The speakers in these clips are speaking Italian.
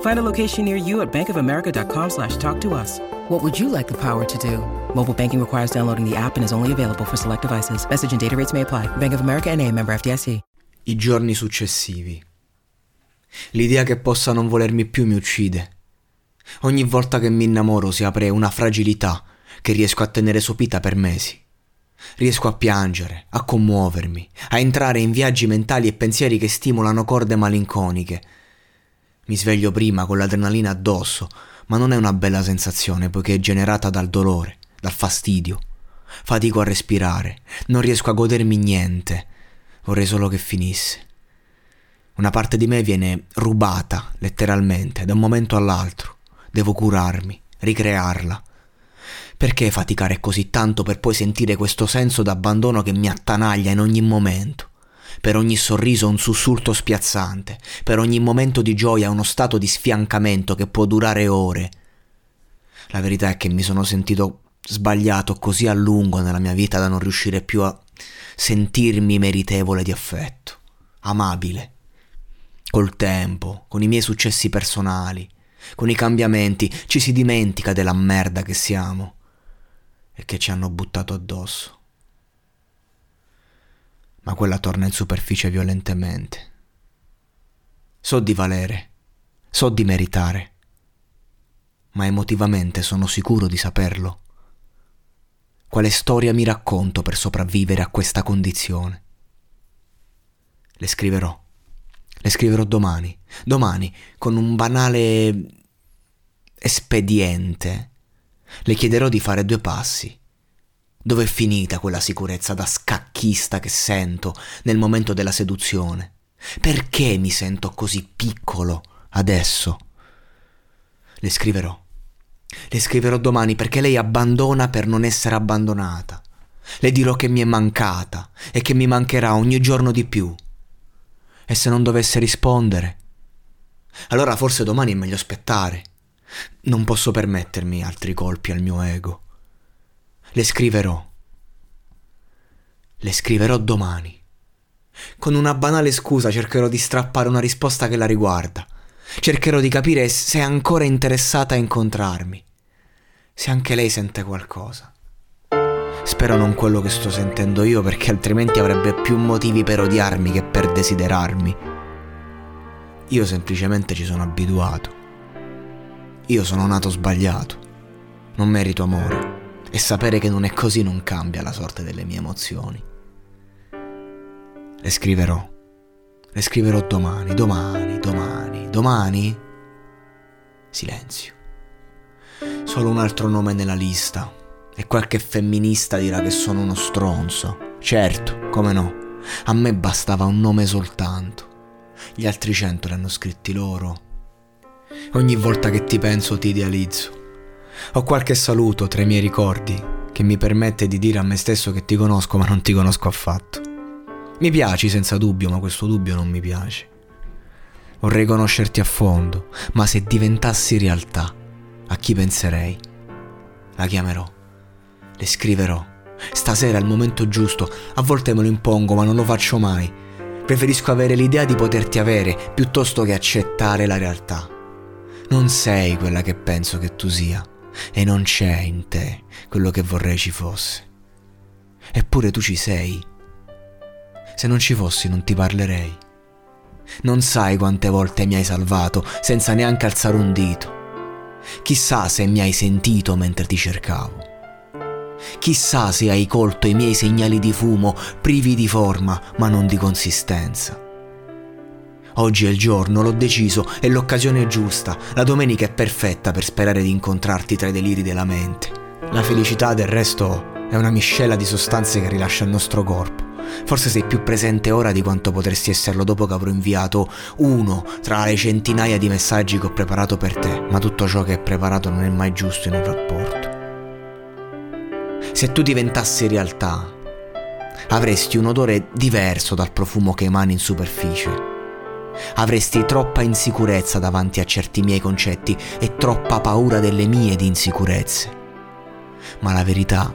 Find a location near you at bankofamerica.com slash talk to us. What would you like the power to do? Mobile banking requires downloading the app and is only available for select devices. Message and data rates may apply. Bank of America and a member FDIC. I giorni successivi. L'idea che possa non volermi più mi uccide. Ogni volta che mi innamoro si apre una fragilità che riesco a tenere sopita per mesi. Riesco a piangere, a commuovermi, a entrare in viaggi mentali e pensieri che stimolano corde malinconiche. Mi sveglio prima con l'adrenalina addosso, ma non è una bella sensazione poiché è generata dal dolore, dal fastidio. Fatico a respirare, non riesco a godermi niente. Vorrei solo che finisse. Una parte di me viene rubata, letteralmente, da un momento all'altro. Devo curarmi, ricrearla. Perché faticare così tanto per poi sentire questo senso d'abbandono che mi attanaglia in ogni momento? Per ogni sorriso un sussulto spiazzante, per ogni momento di gioia uno stato di sfiancamento che può durare ore. La verità è che mi sono sentito sbagliato così a lungo nella mia vita da non riuscire più a sentirmi meritevole di affetto, amabile. Col tempo, con i miei successi personali, con i cambiamenti, ci si dimentica della merda che siamo e che ci hanno buttato addosso. Ma quella torna in superficie violentemente. So di valere, so di meritare, ma emotivamente sono sicuro di saperlo. Quale storia mi racconto per sopravvivere a questa condizione? Le scriverò. Le scriverò domani. Domani, con un banale espediente. Le chiederò di fare due passi. Dov'è finita quella sicurezza da scacchista che sento nel momento della seduzione? Perché mi sento così piccolo adesso? Le scriverò. Le scriverò domani perché lei abbandona per non essere abbandonata. Le dirò che mi è mancata e che mi mancherà ogni giorno di più. E se non dovesse rispondere? Allora forse domani è meglio aspettare. Non posso permettermi altri colpi al mio ego. Le scriverò. Le scriverò domani. Con una banale scusa cercherò di strappare una risposta che la riguarda. Cercherò di capire se è ancora interessata a incontrarmi. Se anche lei sente qualcosa. Spero non quello che sto sentendo io perché altrimenti avrebbe più motivi per odiarmi che per desiderarmi. Io semplicemente ci sono abituato. Io sono nato sbagliato. Non merito amore. E sapere che non è così non cambia la sorte delle mie emozioni. Le scriverò. Le scriverò domani, domani, domani, domani. Silenzio. Solo un altro nome nella lista. E qualche femminista dirà che sono uno stronzo. Certo, come no. A me bastava un nome soltanto. Gli altri cento li hanno scritti loro. Ogni volta che ti penso ti idealizzo. Ho qualche saluto tra i miei ricordi che mi permette di dire a me stesso che ti conosco ma non ti conosco affatto. Mi piaci senza dubbio, ma questo dubbio non mi piace. Vorrei conoscerti a fondo, ma se diventassi realtà, a chi penserei? La chiamerò, le scriverò. Stasera è il momento giusto, a volte me lo impongo, ma non lo faccio mai. Preferisco avere l'idea di poterti avere piuttosto che accettare la realtà. Non sei quella che penso che tu sia e non c'è in te quello che vorrei ci fosse. Eppure tu ci sei. Se non ci fossi non ti parlerei. Non sai quante volte mi hai salvato senza neanche alzare un dito. Chissà se mi hai sentito mentre ti cercavo. Chissà se hai colto i miei segnali di fumo, privi di forma ma non di consistenza. Oggi è il giorno, l'ho deciso, è l'occasione giusta. La domenica è perfetta per sperare di incontrarti tra i deliri della mente. La felicità del resto è una miscela di sostanze che rilascia il nostro corpo. Forse sei più presente ora di quanto potresti esserlo dopo che avrò inviato uno tra le centinaia di messaggi che ho preparato per te, ma tutto ciò che è preparato non è mai giusto in un rapporto. Se tu diventassi realtà, avresti un odore diverso dal profumo che emani in superficie. Avresti troppa insicurezza davanti a certi miei concetti e troppa paura delle mie di insicurezze. Ma la verità,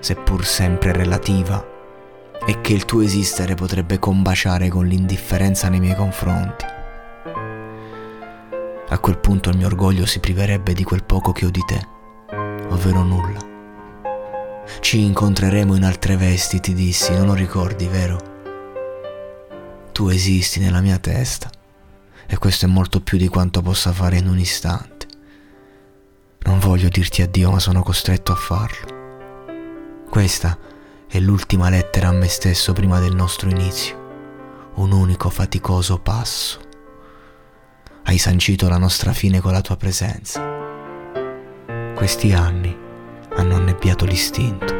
seppur sempre relativa, è che il tuo esistere potrebbe combaciare con l'indifferenza nei miei confronti. A quel punto il mio orgoglio si priverebbe di quel poco che ho di te, ovvero nulla. Ci incontreremo in altre vesti, ti dissi, non lo ricordi, vero? Tu esisti nella mia testa e questo è molto più di quanto possa fare in un istante. Non voglio dirti addio, ma sono costretto a farlo. Questa è l'ultima lettera a me stesso prima del nostro inizio, un unico faticoso passo. Hai sancito la nostra fine con la tua presenza. Questi anni hanno annebbiato l'istinto